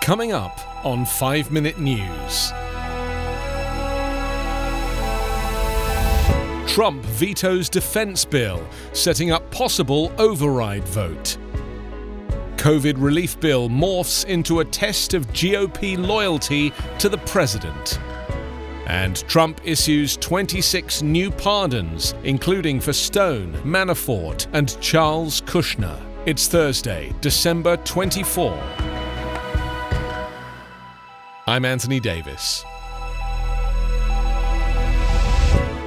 Coming up on 5 Minute News. Trump vetoes defense bill, setting up possible override vote. COVID relief bill morphs into a test of GOP loyalty to the president. And Trump issues 26 new pardons, including for Stone, Manafort, and Charles Kushner. It's Thursday, December 24. I'm Anthony Davis.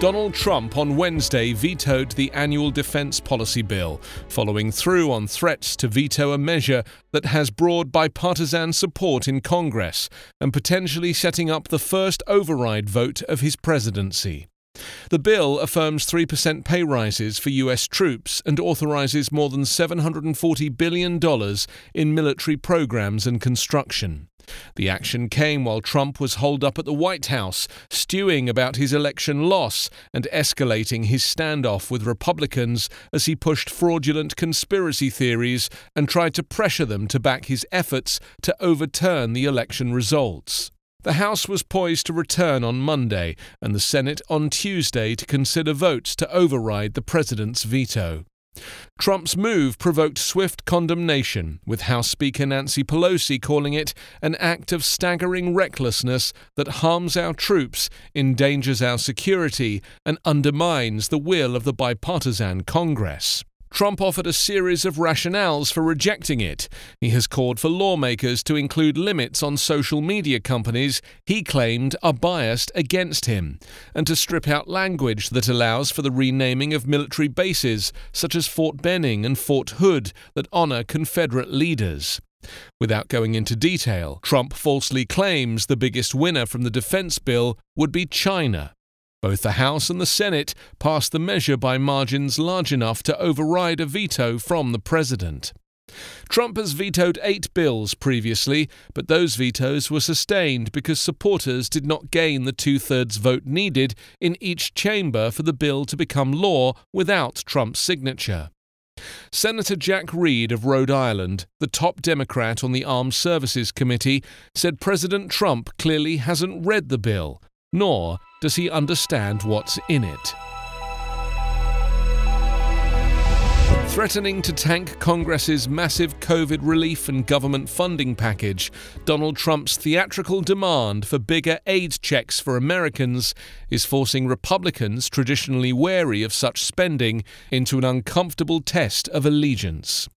Donald Trump on Wednesday vetoed the annual defense policy bill, following through on threats to veto a measure that has broad bipartisan support in Congress and potentially setting up the first override vote of his presidency. The bill affirms 3% pay rises for U.S. troops and authorizes more than $740 billion in military programs and construction. The action came while Trump was holed up at the White House, stewing about his election loss and escalating his standoff with Republicans as he pushed fraudulent conspiracy theories and tried to pressure them to back his efforts to overturn the election results. The House was poised to return on Monday and the Senate on Tuesday to consider votes to override the president's veto. Trump's move provoked swift condemnation, with House Speaker Nancy Pelosi calling it an act of staggering recklessness that harms our troops, endangers our security, and undermines the will of the bipartisan Congress. Trump offered a series of rationales for rejecting it. He has called for lawmakers to include limits on social media companies he claimed are biased against him, and to strip out language that allows for the renaming of military bases such as Fort Benning and Fort Hood that honor Confederate leaders. Without going into detail, Trump falsely claims the biggest winner from the defense bill would be China. Both the House and the Senate passed the measure by margins large enough to override a veto from the president. Trump has vetoed eight bills previously, but those vetoes were sustained because supporters did not gain the two thirds vote needed in each chamber for the bill to become law without Trump's signature. Senator Jack Reed of Rhode Island, the top Democrat on the Armed Services Committee, said President Trump clearly hasn't read the bill, nor does he understand what's in it. Threatening to tank Congress's massive COVID relief and government funding package, Donald Trump's theatrical demand for bigger aid checks for Americans is forcing Republicans, traditionally wary of such spending, into an uncomfortable test of allegiance.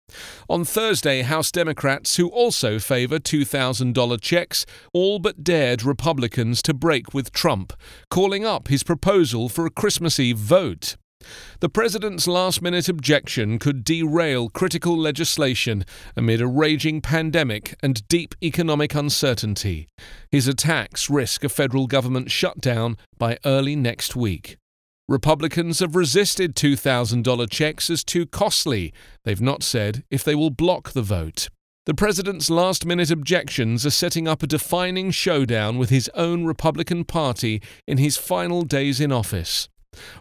On Thursday, House Democrats, who also favor $2,000 checks, all but dared Republicans to break with Trump, calling up his proposal for a Christmas Eve vote. The president's last minute objection could derail critical legislation amid a raging pandemic and deep economic uncertainty. His attacks risk a federal government shutdown by early next week. Republicans have resisted $2,000 checks as too costly. They've not said if they will block the vote. The president's last minute objections are setting up a defining showdown with his own Republican Party in his final days in office.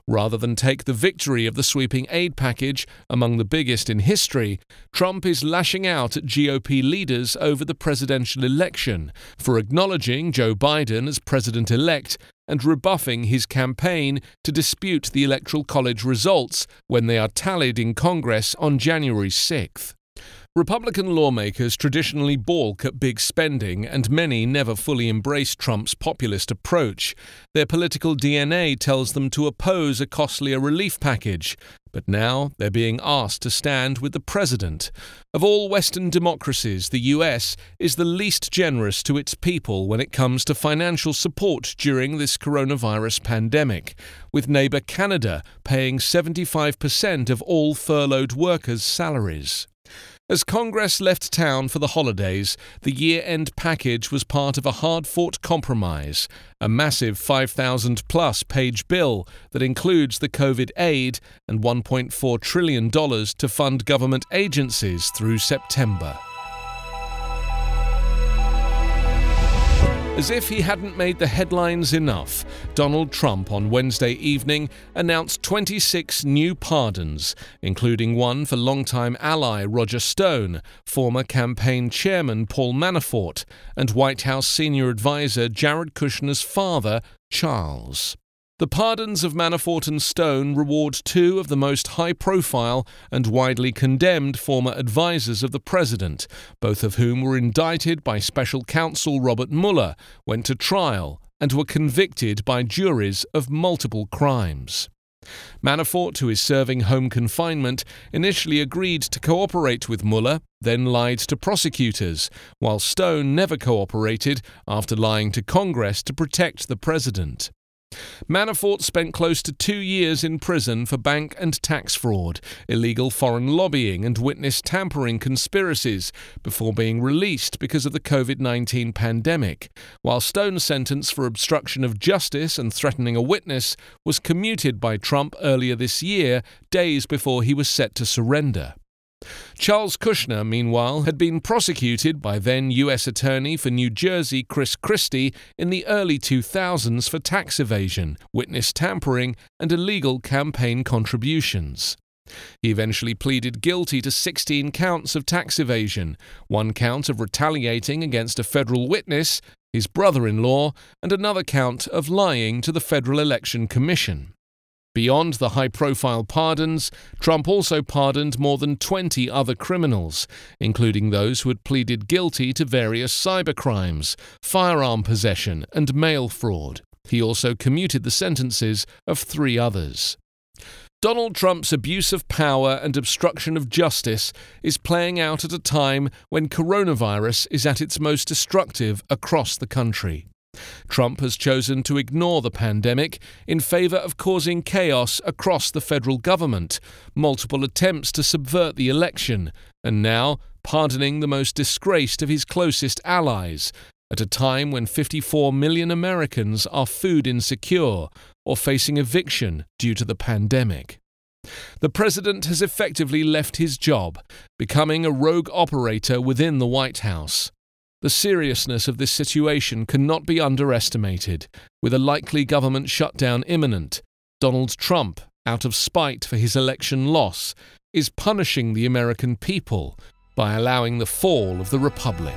Rather than take the victory of the sweeping aid package, among the biggest in history, Trump is lashing out at GOP leaders over the presidential election for acknowledging Joe Biden as president elect and rebuffing his campaign to dispute the Electoral College results when they are tallied in Congress on January 6th. Republican lawmakers traditionally balk at big spending, and many never fully embrace Trump's populist approach. Their political DNA tells them to oppose a costlier relief package, but now they're being asked to stand with the president. Of all Western democracies, the US is the least generous to its people when it comes to financial support during this coronavirus pandemic, with neighbour Canada paying 75% of all furloughed workers' salaries. As Congress left town for the holidays, the year end package was part of a hard fought compromise, a massive 5,000 plus page bill that includes the COVID aid and $1.4 trillion to fund government agencies through September. As if he hadn't made the headlines enough, Donald Trump on Wednesday evening announced 26 new pardons, including one for longtime ally Roger Stone, former campaign chairman Paul Manafort, and White House senior advisor Jared Kushner's father, Charles. The pardons of Manafort and Stone reward two of the most high profile and widely condemned former advisers of the president, both of whom were indicted by special counsel Robert Mueller, went to trial, and were convicted by juries of multiple crimes. Manafort, who is serving home confinement, initially agreed to cooperate with Mueller, then lied to prosecutors, while Stone never cooperated after lying to Congress to protect the president. Manafort spent close to two years in prison for bank and tax fraud, illegal foreign lobbying, and witness tampering conspiracies before being released because of the COVID 19 pandemic, while Stone's sentence for obstruction of justice and threatening a witness was commuted by Trump earlier this year, days before he was set to surrender. Charles Kushner, meanwhile, had been prosecuted by then U.S. Attorney for New Jersey Chris Christie in the early 2000s for tax evasion, witness tampering, and illegal campaign contributions. He eventually pleaded guilty to 16 counts of tax evasion, one count of retaliating against a federal witness, his brother in law, and another count of lying to the Federal Election Commission. Beyond the high profile pardons, Trump also pardoned more than 20 other criminals, including those who had pleaded guilty to various cybercrimes, firearm possession, and mail fraud. He also commuted the sentences of three others. Donald Trump's abuse of power and obstruction of justice is playing out at a time when coronavirus is at its most destructive across the country. Trump has chosen to ignore the pandemic in favor of causing chaos across the federal government, multiple attempts to subvert the election, and now pardoning the most disgraced of his closest allies, at a time when 54 million Americans are food insecure or facing eviction due to the pandemic. The president has effectively left his job, becoming a rogue operator within the White House. The seriousness of this situation cannot be underestimated. With a likely government shutdown imminent, Donald Trump, out of spite for his election loss, is punishing the American people by allowing the fall of the Republic.